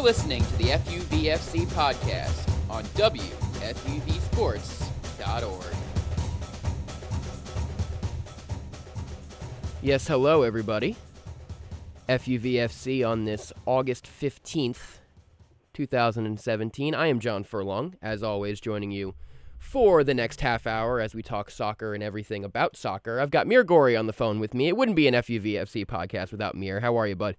You're listening to the FUVFC podcast on WFUVSports.org. Yes, hello, everybody. FUVFC on this August 15th, 2017. I am John Furlong, as always, joining you for the next half hour as we talk soccer and everything about soccer. I've got Mir Gori on the phone with me. It wouldn't be an FUVFC podcast without Mir. How are you, bud?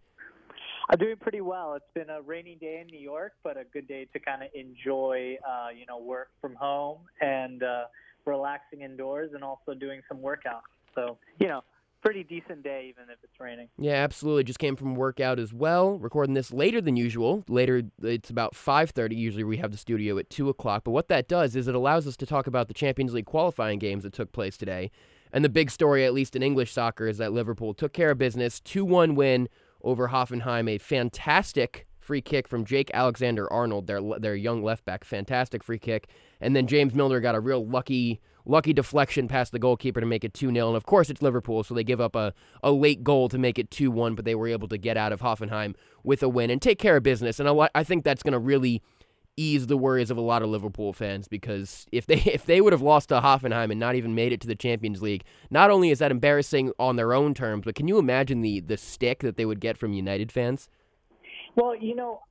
I'm doing pretty well. It's been a rainy day in New York, but a good day to kind of enjoy, uh, you know, work from home and uh, relaxing indoors, and also doing some workouts. So, you know, pretty decent day even if it's raining. Yeah, absolutely. Just came from workout as well. Recording this later than usual. Later, it's about 5:30. Usually we have the studio at two o'clock. But what that does is it allows us to talk about the Champions League qualifying games that took place today. And the big story, at least in English soccer, is that Liverpool took care of business, two-one win over Hoffenheim. A fantastic free kick from Jake Alexander Arnold, their their young left back. Fantastic free kick. And then James Milner got a real lucky lucky deflection past the goalkeeper to make it 2 0. And of course, it's Liverpool, so they give up a, a late goal to make it 2 1, but they were able to get out of Hoffenheim with a win and take care of business. And I, I think that's going to really ease the worries of a lot of Liverpool fans because if they if they would have lost to Hoffenheim and not even made it to the Champions League, not only is that embarrassing on their own terms, but can you imagine the the stick that they would get from United fans? Well, you know,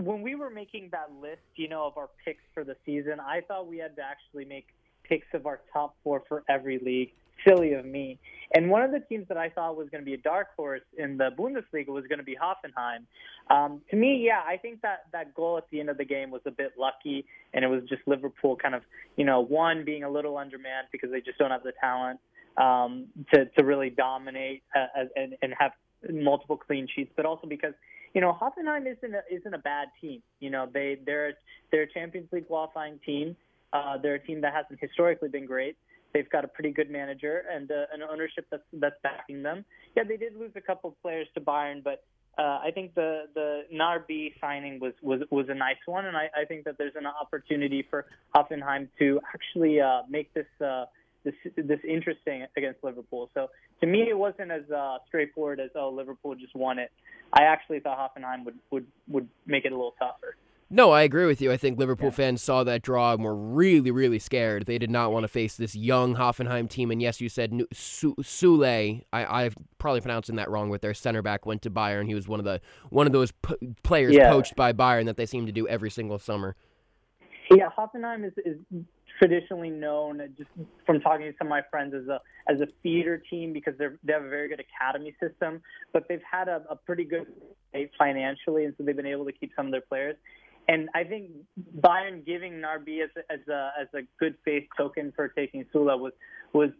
when we were making that list, you know, of our picks for the season, I thought we had to actually make picks of our top four for every league. Silly of me. And one of the teams that I thought was going to be a dark horse in the Bundesliga was going to be Hoffenheim. Um, to me, yeah, I think that that goal at the end of the game was a bit lucky, and it was just Liverpool kind of, you know, one being a little undermanned because they just don't have the talent um, to to really dominate uh, and, and have multiple clean sheets, but also because you know Hoffenheim isn't a, isn't a bad team. You know they they're they're a Champions League qualifying team. Uh, they're a team that hasn't historically been great. They've got a pretty good manager and uh, an ownership that's that's backing them. Yeah, they did lose a couple of players to Bayern, but uh, I think the the Gnabry signing was was was a nice one, and I, I think that there's an opportunity for Hoffenheim to actually uh, make this uh, this this interesting against Liverpool. So to me, it wasn't as uh, straightforward as oh Liverpool just won it. I actually thought Hoffenheim would would would make it a little tougher. No, I agree with you. I think Liverpool yeah. fans saw that draw and were really, really scared. They did not want to face this young Hoffenheim team. And yes, you said Sule. I, I've probably pronouncing that wrong. With their center back went to Bayern. He was one of the one of those p- players yeah. poached by Bayern that they seem to do every single summer. Yeah, Hoffenheim is, is traditionally known, uh, just from talking to some of my friends, as a as a feeder team because they they have a very good academy system, but they've had a, a pretty good state financially, and so they've been able to keep some of their players. And I think Bayern giving Gnabry as a, as a as a good faith token for taking Sula was was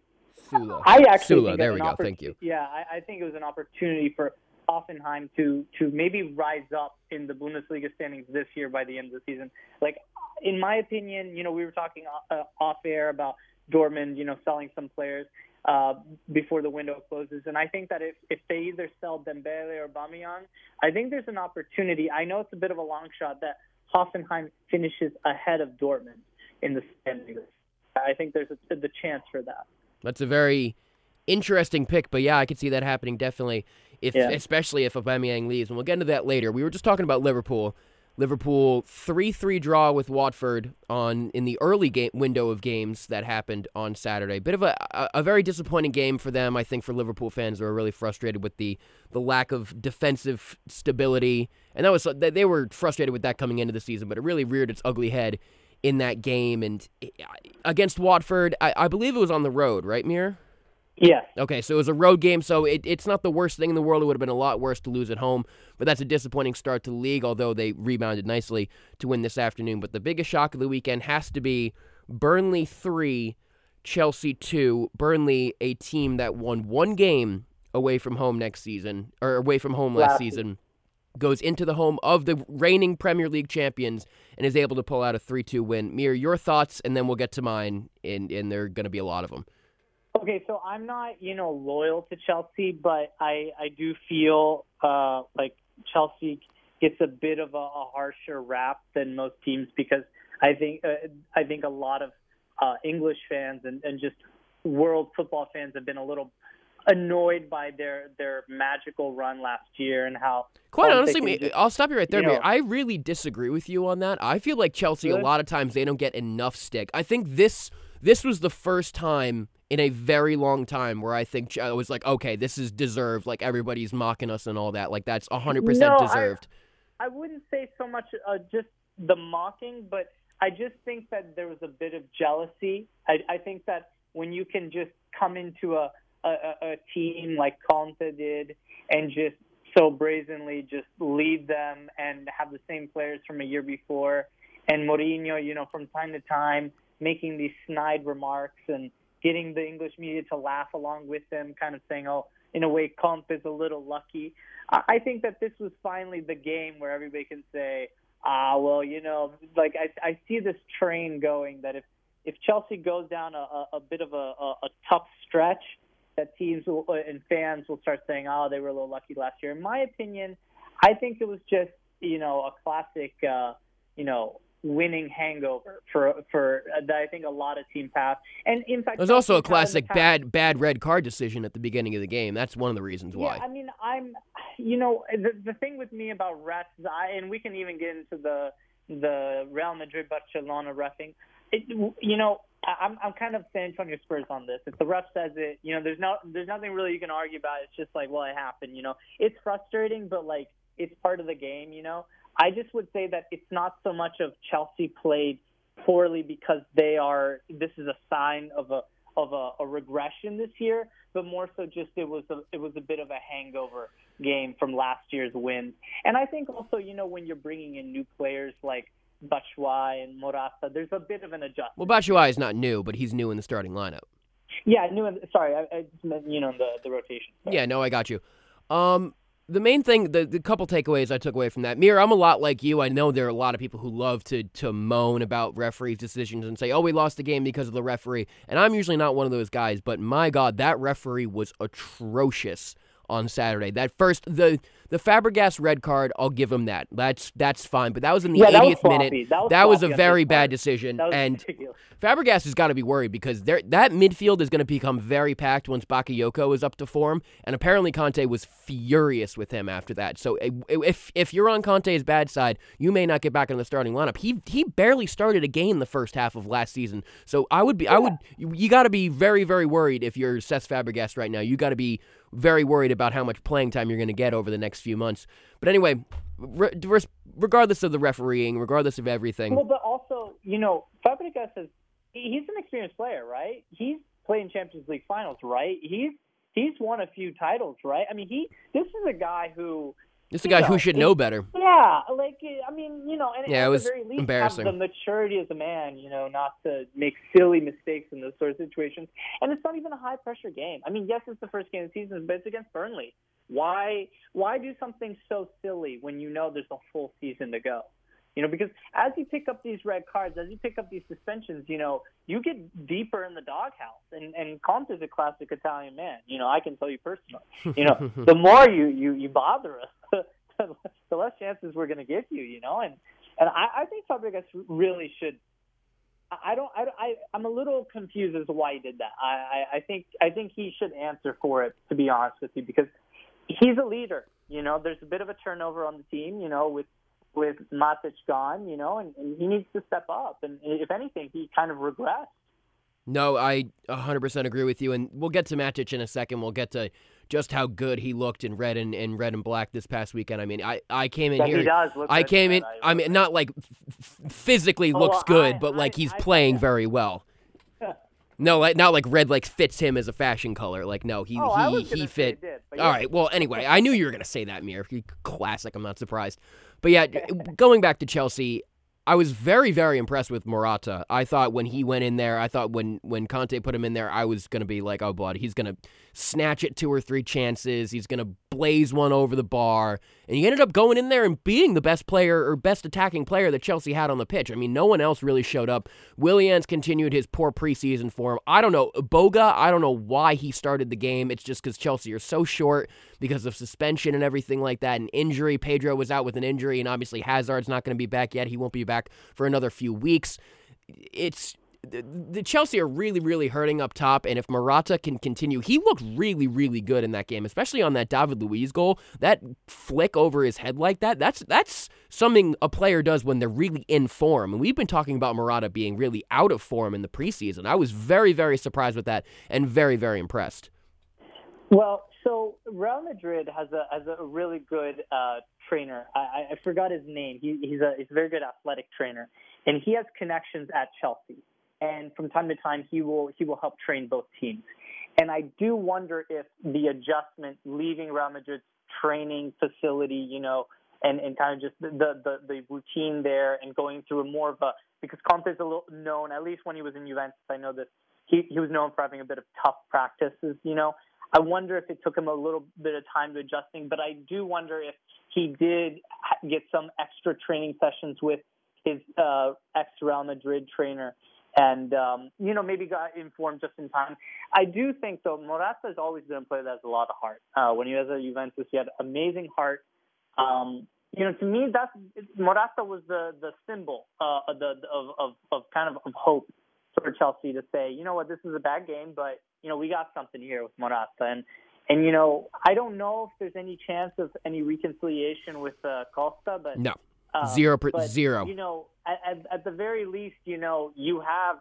Sula. I actually Sula. There we go. Thank you. Yeah, I, I think it was an opportunity for Hoffenheim to to maybe rise up in the Bundesliga standings this year by the end of the season. Like, in my opinion, you know, we were talking uh, off air about Dortmund, you know, selling some players uh, before the window closes. And I think that if, if they either sell Dembele or Aubameyang, I think there's an opportunity. I know it's a bit of a long shot that Hoffenheim finishes ahead of Dortmund in the standings. I think there's a, the chance for that. That's a very interesting pick, but yeah, I could see that happening definitely. If yeah. especially if Aubameyang leaves, and we'll get into that later. We were just talking about Liverpool. Liverpool three three draw with Watford on in the early game window of games that happened on Saturday. Bit of a, a, a very disappointing game for them. I think for Liverpool fans who are really frustrated with the the lack of defensive stability, and that was they were frustrated with that coming into the season. But it really reared its ugly head in that game and eh, against Watford. I, I believe it was on the road, right, Mir? Yeah. Okay, so it was a road game, so it, it's not the worst thing in the world. It would have been a lot worse to lose at home, but that's a disappointing start to the league, although they rebounded nicely to win this afternoon. But the biggest shock of the weekend has to be Burnley 3, Chelsea 2. Burnley, a team that won one game away from home next season, or away from home last season, goes into the home of the reigning Premier League champions and is able to pull out a 3 2 win. Mir, your thoughts, and then we'll get to mine, and, and there are going to be a lot of them. Okay, so I'm not, you know, loyal to Chelsea, but I I do feel uh, like Chelsea gets a bit of a, a harsher rap than most teams because I think uh, I think a lot of uh, English fans and, and just world football fans have been a little annoyed by their their magical run last year and how Quite um, honestly, me- just- I'll stop you right there, you know- I really disagree with you on that. I feel like Chelsea a lot of times they don't get enough stick. I think this this was the first time in a very long time where I think I was like, okay, this is deserved. Like everybody's mocking us and all that. Like that's hundred No, percent I- deserved. I wouldn't say so much uh, just the mocking, but I just think that there was a bit of jealousy. I, I think that when you can just come into a, a, a a team like Conte did and just so brazenly just lead them and have the same players from a year before, and Mourinho, you know, from time to time making these snide remarks and getting the English media to laugh along with them, kind of saying, "Oh, in a way, Comp is a little lucky." I think that this was finally the game where everybody can say, "Ah, well, you know, like I, I see this train going that if if Chelsea goes down a, a, a bit of a, a, a tough stretch, that teams will, uh, and fans will start saying, "Oh, they were a little lucky last year." In my opinion, I think it was just you know a classic, uh, you know, winning hangover for for uh, that I think a lot of teams have. And in fact, there's also a Chelsea had in the classic bad bad red card decision at the beginning of the game. That's one of the reasons why. Yeah, I mean, I'm, you know, the the thing with me about refs, I and we can even get into the the Real Madrid Barcelona refing. It, you know, I'm I'm kind of San Antonio Spurs on this. If the ref says it, you know, there's no there's nothing really you can argue about. It's just like, well, it happened. You know, it's frustrating, but like it's part of the game. You know, I just would say that it's not so much of Chelsea played poorly because they are. This is a sign of a of a, a regression this year, but more so just it was a it was a bit of a hangover game from last year's wins. And I think also, you know, when you're bringing in new players like Batshuayi and Morata, there's a bit of an adjustment. Well, Batshuayi is not new, but he's new in the starting lineup. yeah, new. Sorry, I, I just meant you know the the rotation. Sorry. Yeah, no, I got you. Um, the main thing, the, the couple takeaways I took away from that, Mir, I'm a lot like you. I know there are a lot of people who love to to moan about referees' decisions and say, "Oh, we lost the game because of the referee," and I'm usually not one of those guys. But my God, that referee was atrocious on Saturday. That first, the the Fabregas red card, I'll give him that. That's that's fine. But that was in the Yeah, that 80th minute. That was That was a very bad decision, and ridiculous. Fabregas has got to be worried because there that midfield is going to become very packed once Bakayoko is up to form, and apparently Conte was furious with him after that. So eh, if if you're on Conte's bad side, you may not get back in the starting lineup. He he barely started a game the first half of last season, so I would be I would you, you got to be very very worried if you're Cesc Fabregas right now. You got to be very worried about how much playing time you're going to get over the next few months. But anyway, re- regardless of the refereeing, regardless of everything. Well, but also, you know, Fabregas is he's an experienced player, right? He's played in Champions League finals, right? He's he's won a few titles, right? I mean, he this is a guy who Is a guy you who should know better. Yeah, like I mean, you know, and Yeah, it was the very least embarrassing. have the maturity as a man, you know, not to make silly mistakes in those sort of situations. And it's not even a high pressure game. I mean, yes, it's the first game of the season, but it's against Burnley. Why why do something so silly when you know there's a full season to go? You know, because as you pick up these red cards, as you pick up these suspensions, you know, you get deeper in the doghouse. And and Conte's a classic Italian man. You know, I can tell you personally. You know, the more you you you bother us, the less chances we're going to give you. You know, and and I, I think Fabregas really should. I don't. I, I I'm a little confused as to why he did that. I, I I think I think he should answer for it. To be honest with you, because he's a leader. You know, there's a bit of a turnover on the team. You know, with with Matic gone. You know, and, and he needs to step up. And if anything, he kind of regressed. No, I 100% agree with you, and we'll get to Matic in a second. We'll get to just how good he looked in red and in red and black this past weekend. I mean, I, I came in here. he does look I came in. man. I mean, not like f- physically Oh, looks well, good, I- but like I- he's I- playing very well. No, like not like red like fits him as a fashion color. Like no, he Oh, I he he fit. it did, All yeah. right. Well, anyway, I knew you were gonna say that, Mir. Classic. I'm not surprised. But yeah, going back to Chelsea, I was very very impressed with Morata. I thought when he went in there, I thought when when Conte put him in there, I was gonna be like, oh blood, he's gonna snatch it two or three chances. He's gonna blaze one over the bar, and he ended up going in there and being the best player or best attacking player that Chelsea had on the pitch. I mean, no one else really showed up. Willian continued his poor preseason form. I don't know Boga. I don't know why he started the game. It's just because Chelsea are so short because of suspension and everything like that, and injury. Pedro was out with an injury, and obviously Hazard's not going to be back yet. He won't be back for another few weeks. It's the, Chelsea are really, really hurting up top, and if Morata can continue, he looked really, really good in that game, especially on that David Luiz goal. That flick over his head like that, that's that's something a player does when they're really in form. And we've been talking about Morata being really out of form in the preseason. I was very, very surprised with that and very, very impressed. Well, so Real Madrid has a has a really good uh, trainer. I, I forgot his name. He, he's a he's a very good athletic trainer, and he has connections at Chelsea. And from time to time, he will he will help train both teams. And I do wonder if the adjustment leaving Real Madrid's training facility, you know, and, and kind of just the, the, the routine there and going through a more of a because Conte is a little known, at least when he was in Juventus, I know that he, he was known for having a bit of tough practices, you know. I wonder if it took him a little bit of time to adjusting, but I do wonder if he did get some extra training sessions with his uh, ex Real Madrid trainer, and um, you know maybe got informed just in time. I do think though Morata has always been a player that has a lot of heart. Uh, when he was at Juventus, he had amazing heart. Um, you know, to me, that's Morata was the the symbol uh, the of, of of kind of of hope for Chelsea to say, you know what, this is a bad game, but you know we got something here with Morata, and and you know I don't know if there's any chance of any reconciliation with uh, Costa, but no, um, zero per, but, zero. You know, at, at, at the very least, you know, you have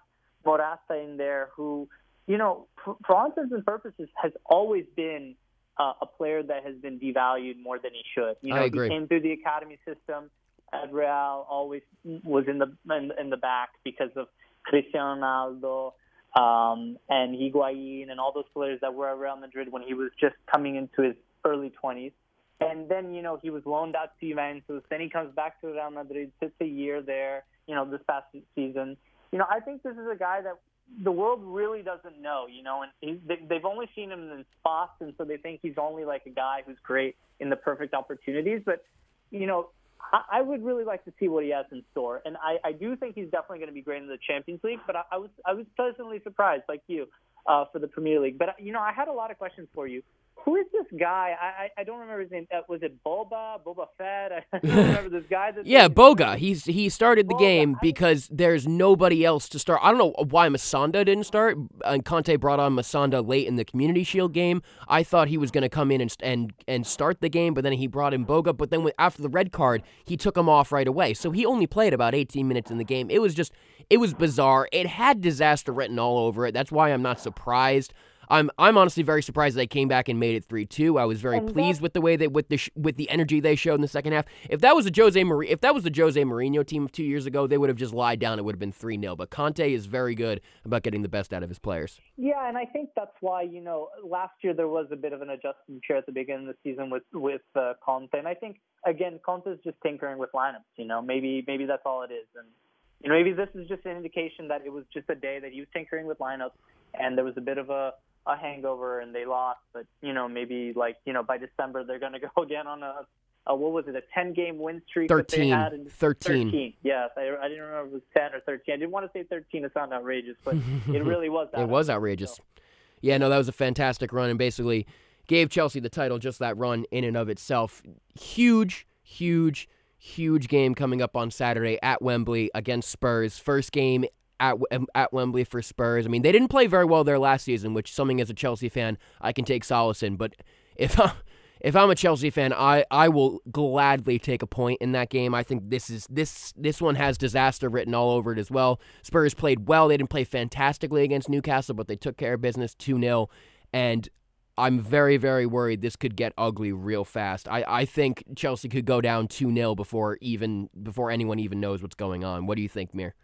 Morata in there who, you know, for, for all intents and purposes, has always been uh, a player that has been devalued more than he should. You know, I agree. he came through the academy system at Real, always was in the in, in the back because of Cristiano Ronaldo um, and Higuain and all those players that were at Real Madrid when he was just coming into his early 20s. And then, you know, he was loaned out to Juventus. Then he comes back to Real Madrid, sits a year there, you know, this past season. You know, I think this is a guy that the world really doesn't know, you know, and he, they, they've only seen him in spots, and so they think he's only like a guy who's great in the perfect opportunities. But, you know, I, I would really like to see what he has in store, and I, I do think he's definitely going to be great in the Champions League. But I, I was I was pleasantly surprised, like you, uh, for the Premier League. But you know, I had a lot of questions for you. Who is this guy? I I, I don't remember his name. Uh, was it Boba? Boba Fett? I don't remember this guy. That yeah, Boga. He's he started the Boga. game because there's nobody else to start. I don't know why Musonda didn't start. And Conte brought on Musonda late in the Community Shield game. I thought he was going to come in and and and start the game, but then he brought in Boga. But then with, after the red card, he took him off right away. So he only played about 18 minutes in the game. It was just it was bizarre. It had disaster written all over it. That's why I'm not surprised. I'm I'm honestly very surprised they came back and made it three two. I was very And pleased that- with the way they with the sh- with the energy they showed in the second half. If that was a Jose Mourinho, if that was the Jose Mourinho team of two years ago, they would have just lied down. It would have been three 0 But Conte is very good about getting the best out of his players. Yeah, and I think that's why you know last year there was a bit of an adjustment here at the beginning of the season with with uh, Conte, and I think again Conte is just tinkering with lineups. You know, maybe maybe that's all it is, and you know maybe this is just an indication that it was just a day that he was tinkering with lineups, and there was a bit of a a hangover and they lost, but you know maybe like you know by December they're going to go again on a. a what was it? A ten-game win streak that they had. In, 13. 13. Yes, I, I didn't remember if it was ten or thirteen. I didn't want to say thirteen. It sounded outrageous, but it really was. That It was outrageous. outrageous. Yeah, no, that was a fantastic run and basically gave Chelsea the title just that run in and of itself. Huge, huge, huge game coming up on Saturday at Wembley against Spurs. First game at um, at Wembley for Spurs. I mean, they didn't play very well there last season, which something as a Chelsea fan I can take solace in, but if if I'm a Chelsea fan, I, I will gladly take a point in that game. I think this is this this one has disaster written all over it as well. Spurs played well. They didn't play fantastically against Newcastle, but they took care of business 2-0 and I'm very very worried this could get ugly real fast. I, I think Chelsea could go down 2-0 before even before anyone even knows what's going on. What do you think, Mir?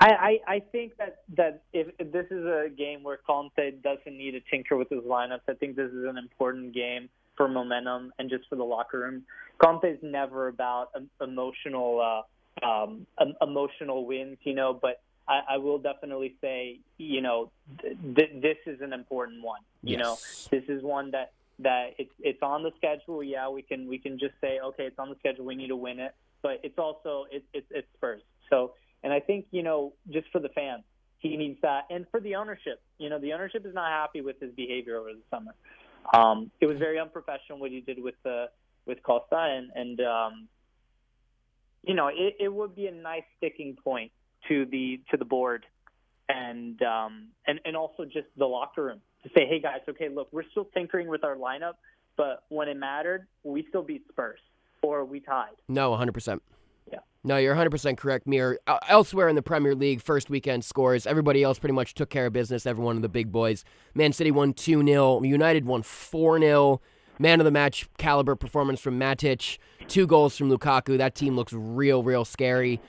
I, I, I think that, that if, if this is a game where Conte doesn't need to tinker with his lineups, I think this is an important game for momentum and just for the locker room. Conte is never about um, emotional uh, um, um, emotional wins, you know, but I, I will definitely say, you know, th- th- this is an important one. You know, this is one that that it's it's on the schedule. Yeah, we can we can just say, okay, it's on the schedule. We need to win it, but it's also it's it's, it's Spurs. So, and I think you know, just for the fans, he needs that, and for the ownership, you know, the ownership is not happy with his behavior over the summer. Um, it was very unprofessional what he did with uh, with Costa, and and um, you know, it, it would be a nice sticking point to the to the board and um, and and also just the locker room to say, hey guys, okay, look, we're still tinkering with our lineup, but when it mattered, we still beat Spurs or we tied. No, 100%. No, you're 100% correct, Mir. Elsewhere in the Premier League, first weekend scores, everybody else pretty much took care of business, every one of the big boys. Man City won 2 0, United won 4 0. Man of the match caliber performance from Matic, two goals from Lukaku. That team looks real, real scary.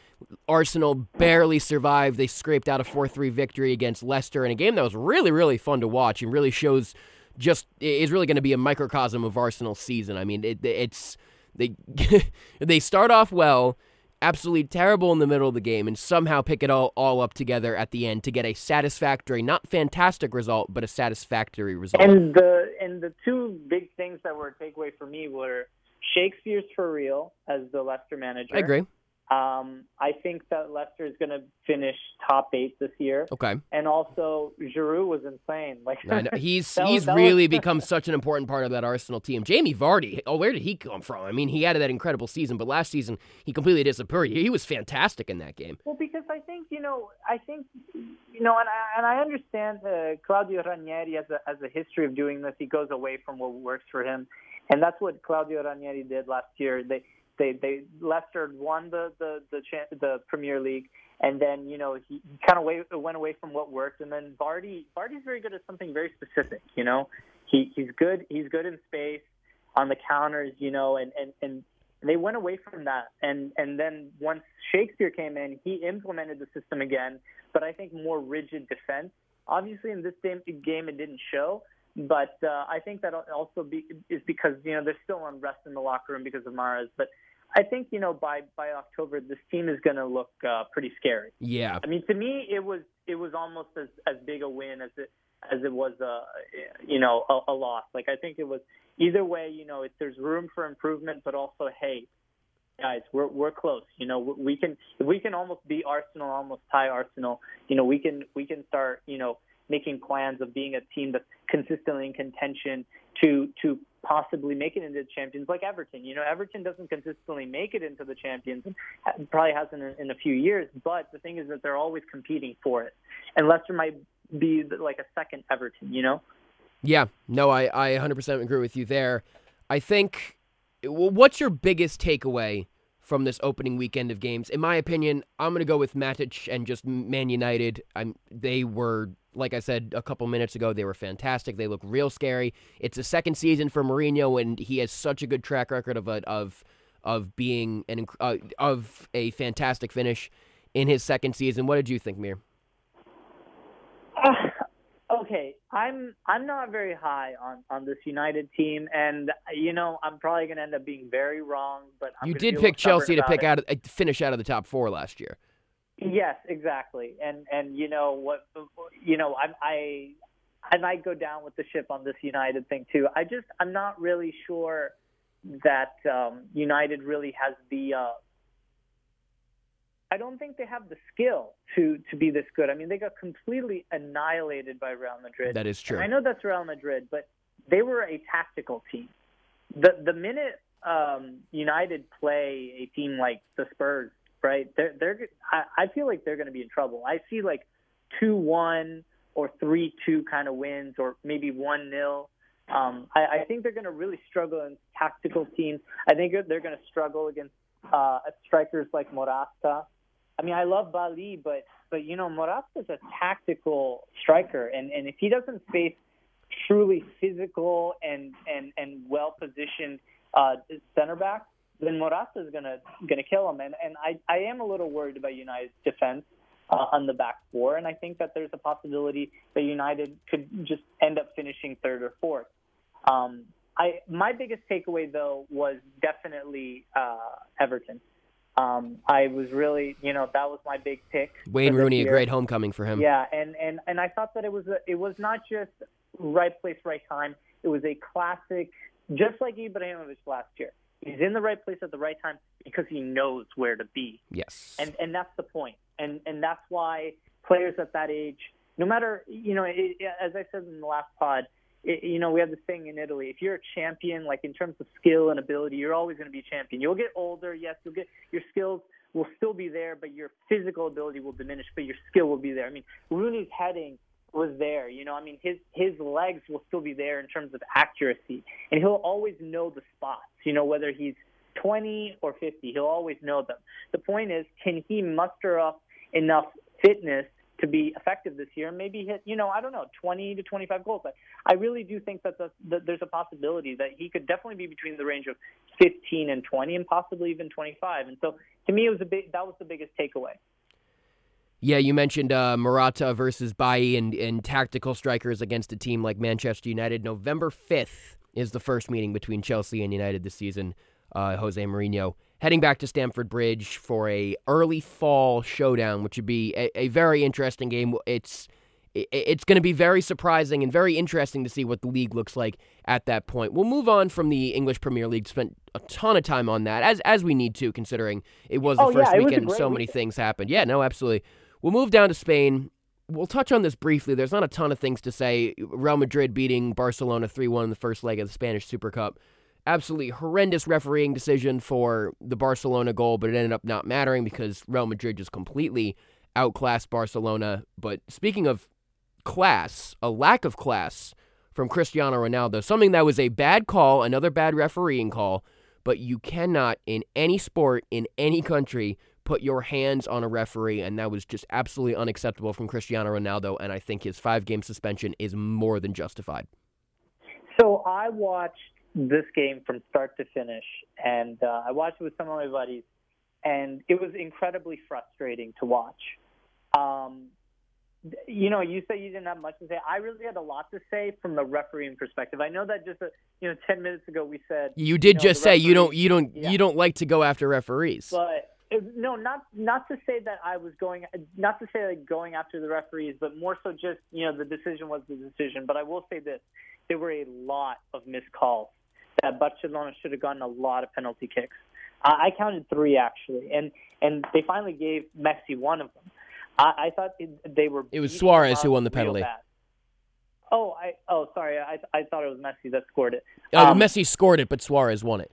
Arsenal barely survived. They scraped out a 4 3 victory against Leicester in a game that was really, really fun to watch and really shows just is really going to be a microcosm of Arsenal's season. I mean, it, it's they they start off well, absolutely terrible in the middle of the game, and somehow pick it all, all up together at the end to get a satisfactory, not fantastic result, but a satisfactory result. And the and the two big things that were a takeaway for me were Shakespeare's for real as the Leicester manager. I agree. Um, I think that Leicester is going to finish top eight this year. Okay. And also, Giroud was insane. Like he's he's really was... become such an important part of that Arsenal team. Jamie Vardy. Oh, where did he come from? I mean, he had that incredible season, but last season he completely disappeared. He was fantastic in that game. Well, because I think you know, I think you know, and I, and I understand uh, Claudio Ranieri has a has a history of doing this. He goes away from what works for him, and that's what Claudio Ranieri did last year. They they they Leicester won the the the, the Premier League, and then you know he kind of went away from what worked, and then Vardy Vardy's very good at something very specific. You know, he he's good he's good in space on the counters. You know, and and and they went away from that, and and then once Shakespeare came in, he implemented the system again, but I think more rigid defense. Obviously, in this game, game it didn't show, but uh, I think that also be, is because you know there's still unrest in the locker room because of Mahrez. But I think you know by by October this team is going to look uh, pretty scary. Yeah. I mean, to me, it was it was almost as as big a win as it as it was a you know a, a loss. Like I think it was either way. You know, if there's room for improvement, but also hey, guys, we're we're close. You know, we can if we can almost beat Arsenal, almost tie Arsenal. You know, we can we can start you know making plans of being a team that's consistently in contention to to possibly make it into the champions like Everton. You know, Everton doesn't consistently make it into the champions, probably hasn't in, in a few years. But the thing is that they're always competing for it, and Leicester might be like a second Everton. You know. Yeah. No, I I 100% agree with you there. I think. What's your biggest takeaway from this opening weekend of games. In my opinion, I'm going to go with Matic and just Man United. I'm they were like I said a couple minutes ago, they were fantastic. They look real scary. It's a second season for Mourinho, and he has such a good track record of a, of of being an uh, of a fantastic finish in his second season. What did you think, Mir? Okay, I'm I'm not very high on on this United team, and you know I'm probably going to end up being very wrong. But I'm you did pick Chelsea to pick it. out of, uh, finish out of the top four last year. Yes, exactly. And and you know what you know I I I might go down with the ship on this United thing too. I just I'm not really sure that um, United really has the. Uh, I don't think they have the skill to to be this good. I mean, they got completely annihilated by Real Madrid. That is true. And I know that's Real Madrid, but they were a tactical team. The the minute um, United play a team like the Spurs right? They're they're I, I feel like they're going to be in trouble. I see like two one or three two kind of wins, or maybe one nil. Um, I, I think they're going to really struggle in tactical teams. I think they're going to struggle against uh, strikers like Morata. I mean, I love Bailly, but but you know, Morata's a tactical striker, and and if he doesn't face truly physical and and and well positioned uh, center back, then Morata is gonna gonna kill him. And and I I am a little worried about United's defense uh, on the back four, and I think that there's a possibility that United could just end up finishing third or fourth. Um, I my biggest takeaway though was definitely uh, Everton. Um, I was really, you know, that was my big pick. Wayne Rooney, a great homecoming for him. Yeah, and and and I thought that it was a, it was not just right place, right time. It was a classic, just like Ibrahimovic last year. He's in the right place at the right time because he knows where to be. Yes. And and that's the. And and that's why players at that age, no matter you know, it, as I said in the last pod, it, you know, we have this thing in Italy. If you're a champion, like in terms of skill and ability, you're always going to be a champion. You'll get older, yes, you'll get your skills will still be there, but your physical ability will diminish, but your skill will be there. I mean, Rooney's heading was there. You know, I mean, his his legs will still be there in terms of accuracy, and he'll always know the spots. You know, whether he's 20 or 50, he'll always know them. The point is, can he muster up enough fitness to be effective this year maybe hit, you know, I don't know, 20 to 25 goals. I, I really do think that, the, that there's a possibility that he could definitely be between the range of 15 and 20 and possibly even 25. And so to me, it was a big, that was the biggest takeaway. Yeah, you mentioned uh, Morata versus Bailly and, and tactical strikers against a team like Manchester United. November 5th is the first meeting between Chelsea and United this season. Uh, Jose Mourinho heading back to Stamford Bridge for a early fall showdown, which would be a, a very interesting game. It's it's going to be very surprising and very interesting to see what the league looks like at that point. We'll move on from the English Premier League. Spent a ton of time on that, as as we need to, considering it was the oh, first yeah, weekend and so weekend. many things happened. Yeah, no, absolutely. We'll move down to Spain. We'll touch on this briefly. There's not a ton of things to say. Real Madrid beating Barcelona 3 1 in the first leg of the Spanish Super Cup absolutely horrendous refereeing decision for the Barcelona goal, but it ended up not mattering because Real Madrid just completely outclassed Barcelona. But speaking of class, a lack of class from Cristiano Ronaldo, something that was a bad call, another bad refereeing call, but you cannot in any sport, in any country, put your hands on a referee, and that was just absolutely unacceptable from Cristiano Ronaldo, and I think his five game suspension is more than justified. So I watched this game from start to finish, and uh, I watched it with some of my buddies, and it was incredibly frustrating to watch. Um, you know, you say you didn't have much to say. I really had a lot to say from the refereeing perspective. I know that just a, you know ten minutes ago we said you did you know, just say you don't you don't yeah. you don't like to go after referees. But no, not not to say that I was going, not to say like going after the referees, but more so just you know the decision was the decision. But I will say this: there were a lot of missed calls that Barcelona should have gotten a lot of penalty kicks. Uh, I counted three actually, and and they finally gave Messi one of them. I, I thought it, they were. It was Suarez who won the penalty. Bad. Oh, I oh sorry, I I thought it was Messi that scored it. Uh, um, Messi scored it, but Suarez won it.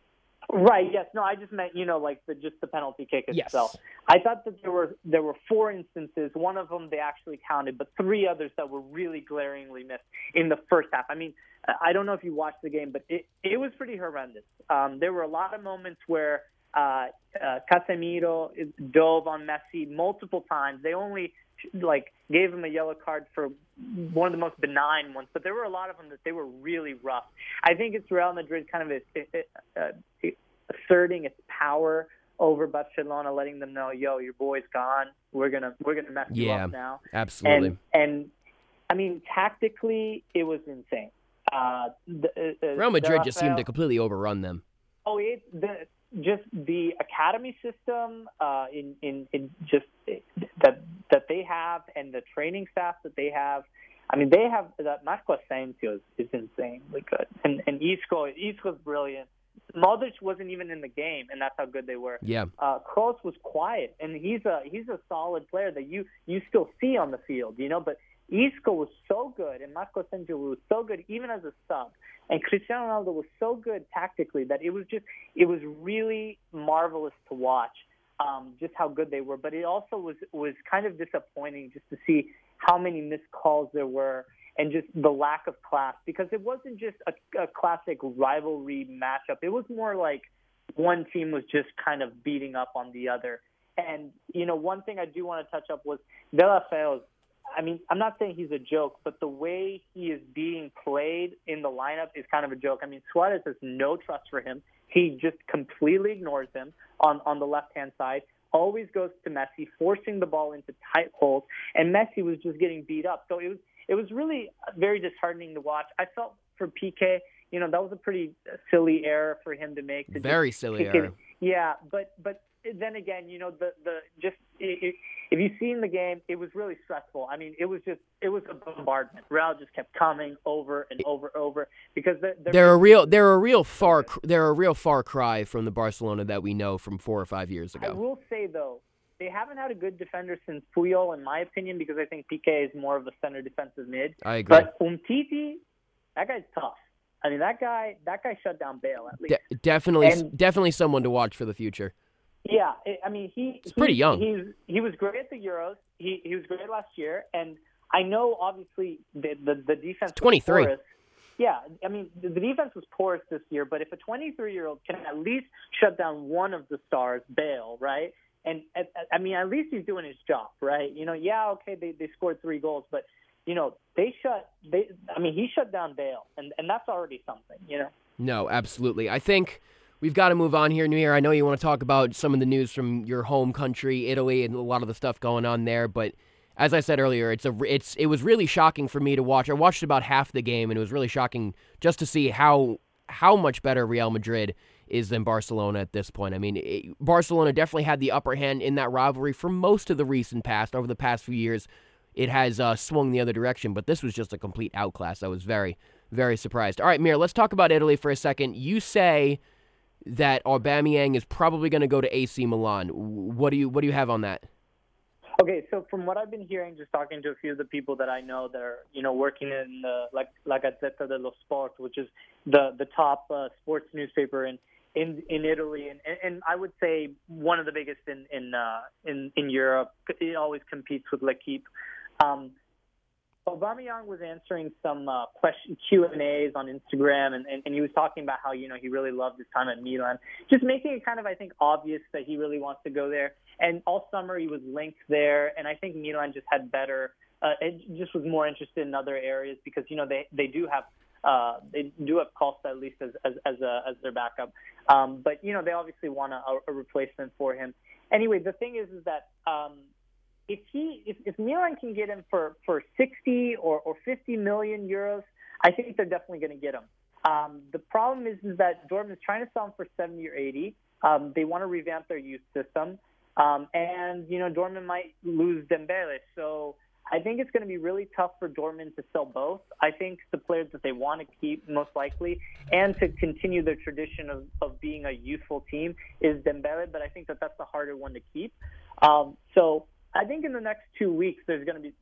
Right. Yes. No. I just meant you know like the just the penalty kick itself. Yes. I thought that there were there were four instances. One of them they actually counted, but three others that were really glaringly missed in the first half. I mean, I don't know if you watched the game, but it it was pretty horrendous. Um, there were a lot of moments where uh, uh, Casemiro dove on Messi multiple times. They only like gave him a yellow card for one of the most benign ones, but there were a lot of them that they were really rough. I think it's Real Madrid kind of uh, asserting its power over Barcelona, letting them know, "Yo, your boy's gone. We're gonna we're gonna mess yeah, you up now." Absolutely. And, and I mean, tactically, it was insane. Uh, the, uh, Real Madrid just seemed to completely overrun them. Oh, it the just the academy system uh, in, in in just that that they have and the training staff that they have. I mean, they have that Marco Asensio is, is insanely good, and and Isco Isco's brilliant. Modric wasn't even in the game, and that's how good they were. Yeah. Uh, Kroos was quiet, and he's a he's a solid player that you you still see on the field, you know. But Isco was so good, and Marco Asensio was so good, even as a sub. And Cristiano Ronaldo was so good tactically that it was just it was really marvelous to watch. Um, just how good they were, but it also was was kind of disappointing just to see how many missed calls there were and just the lack of class because it wasn't just a, a classic rivalry matchup. It was more like one team was just kind of beating up on the other. And you know, one thing I do want to touch up was Deulofeu's I mean, I'm not saying he's a joke, but the way he is being played in the lineup is kind of a joke. I mean, Suarez has no trust for him. He just completely ignores him on on the left hand side. Always goes to Messi, forcing the ball into tight holes, and Messi was just getting beat up. So it was it was really very disheartening to watch. I felt for Piqué, you know, that was a pretty silly error for him to make. To very silly error. It. Yeah, but but then again, you know, the the just it, if you've seen the game, it was really stressful. I mean, it was just it was a bombardment. Real just kept coming over and over and over because they're, they're, they're a real they're a real far they're a real far cry from the Barcelona that we know from four or five years ago. I will say though, they haven't had a good defender since Puyol, in my opinion, because I think Piqué is more of a center defensive mid. I agree. But Umtiti, that guy's tough. I mean, that guy that guy shut down Bale at least. De- definitely, And- definitely someone to watch for the future. Yeah, I mean he. He's pretty young. He's he was great at the Euros. He he was great last year, and I know obviously the the, the defense. Twenty three. Yeah, I mean the defense was porous this year, but if a 23 year old can at least shut down one of the stars, Bale, right? And I mean at least he's doing his job, right? You know, yeah, okay, they they scored three goals, but you know they shut they. I mean he shut down Bale, and and that's already something, you know. No, absolutely. I think we've got to move on here, New Year. I know you want to talk about some of the news from your home country, Italy, and a lot of the stuff going on there, but as I said earlier, it's a it's it was really shocking for me to watch. I watched about half the game, and it was really shocking just to see how how much better Real Madrid is than Barcelona at this point. I mean, it, Barcelona definitely had the upper hand in that rivalry for most of the recent past. Over the past few years, it has uh, swung the other direction, but this was just a complete outclass. I was very very surprised. All right, Mir, let's talk about Italy for a second. You say that Aubameyang is probably going to go to AC Milan. What do you what do you have on that? Okay, so from what I've been hearing, just talking to a few of the people that I know that are, you know, working in the like La Gazzetta dello Sport, which is the the top uh, sports newspaper in in in Italy, and and I would say one of the biggest in in uh, in in Europe. It always competes with L'Equipe. Um, Aubameyang was answering some uh, question Q and A's on Instagram, and, and, and he was talking about how you know he really loved his time at Milan, just making it kind of I think obvious that he really wants to go there. And all summer he was linked there, and I think Milan just had better, uh, it just was more interested in other areas because you know they they do have uh, they do have Costa at least as as as, a, as their backup, um, but you know they obviously want a, a replacement for him. Anyway, the thing is is that. Um, if he if, if Milan can get him for for 60 or or 50 million euros, I think they're definitely going to get him. Um, the problem is is that Dortmund is trying to sell him for 70 or 80. Um, they want to revamp their youth system, um, and you know Dortmund might lose Dembele, so. I think it's going to be really tough for Dortmund to sell both. I think the players that they want to keep most likely and to continue their tradition of, of being a youthful team is Dembele, but I think that that's the harder one to keep. Um, so I think in the next two weeks there's going to be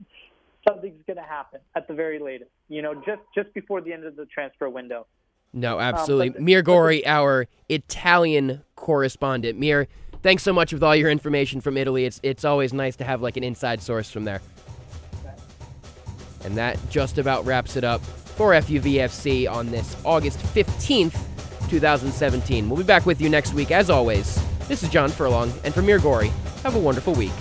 something's going to happen at the very latest. You know, just just before the end of the transfer window. No, absolutely. Um, Mir Gori, our Italian correspondent. Mir, thanks so much with all your information from Italy. It's it's always nice to have like an inside source from there. And that just about wraps it up for FUVFC on this August 15th, 2017. We'll be back with you next week as always. This is John Furlong, and for Mir Gori, have a wonderful week.